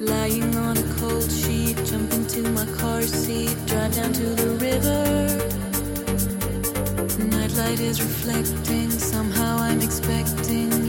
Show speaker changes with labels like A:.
A: Lying on a cold sheet, jump into my car seat, drive down to the river. Nightlight is reflecting, somehow I'm expecting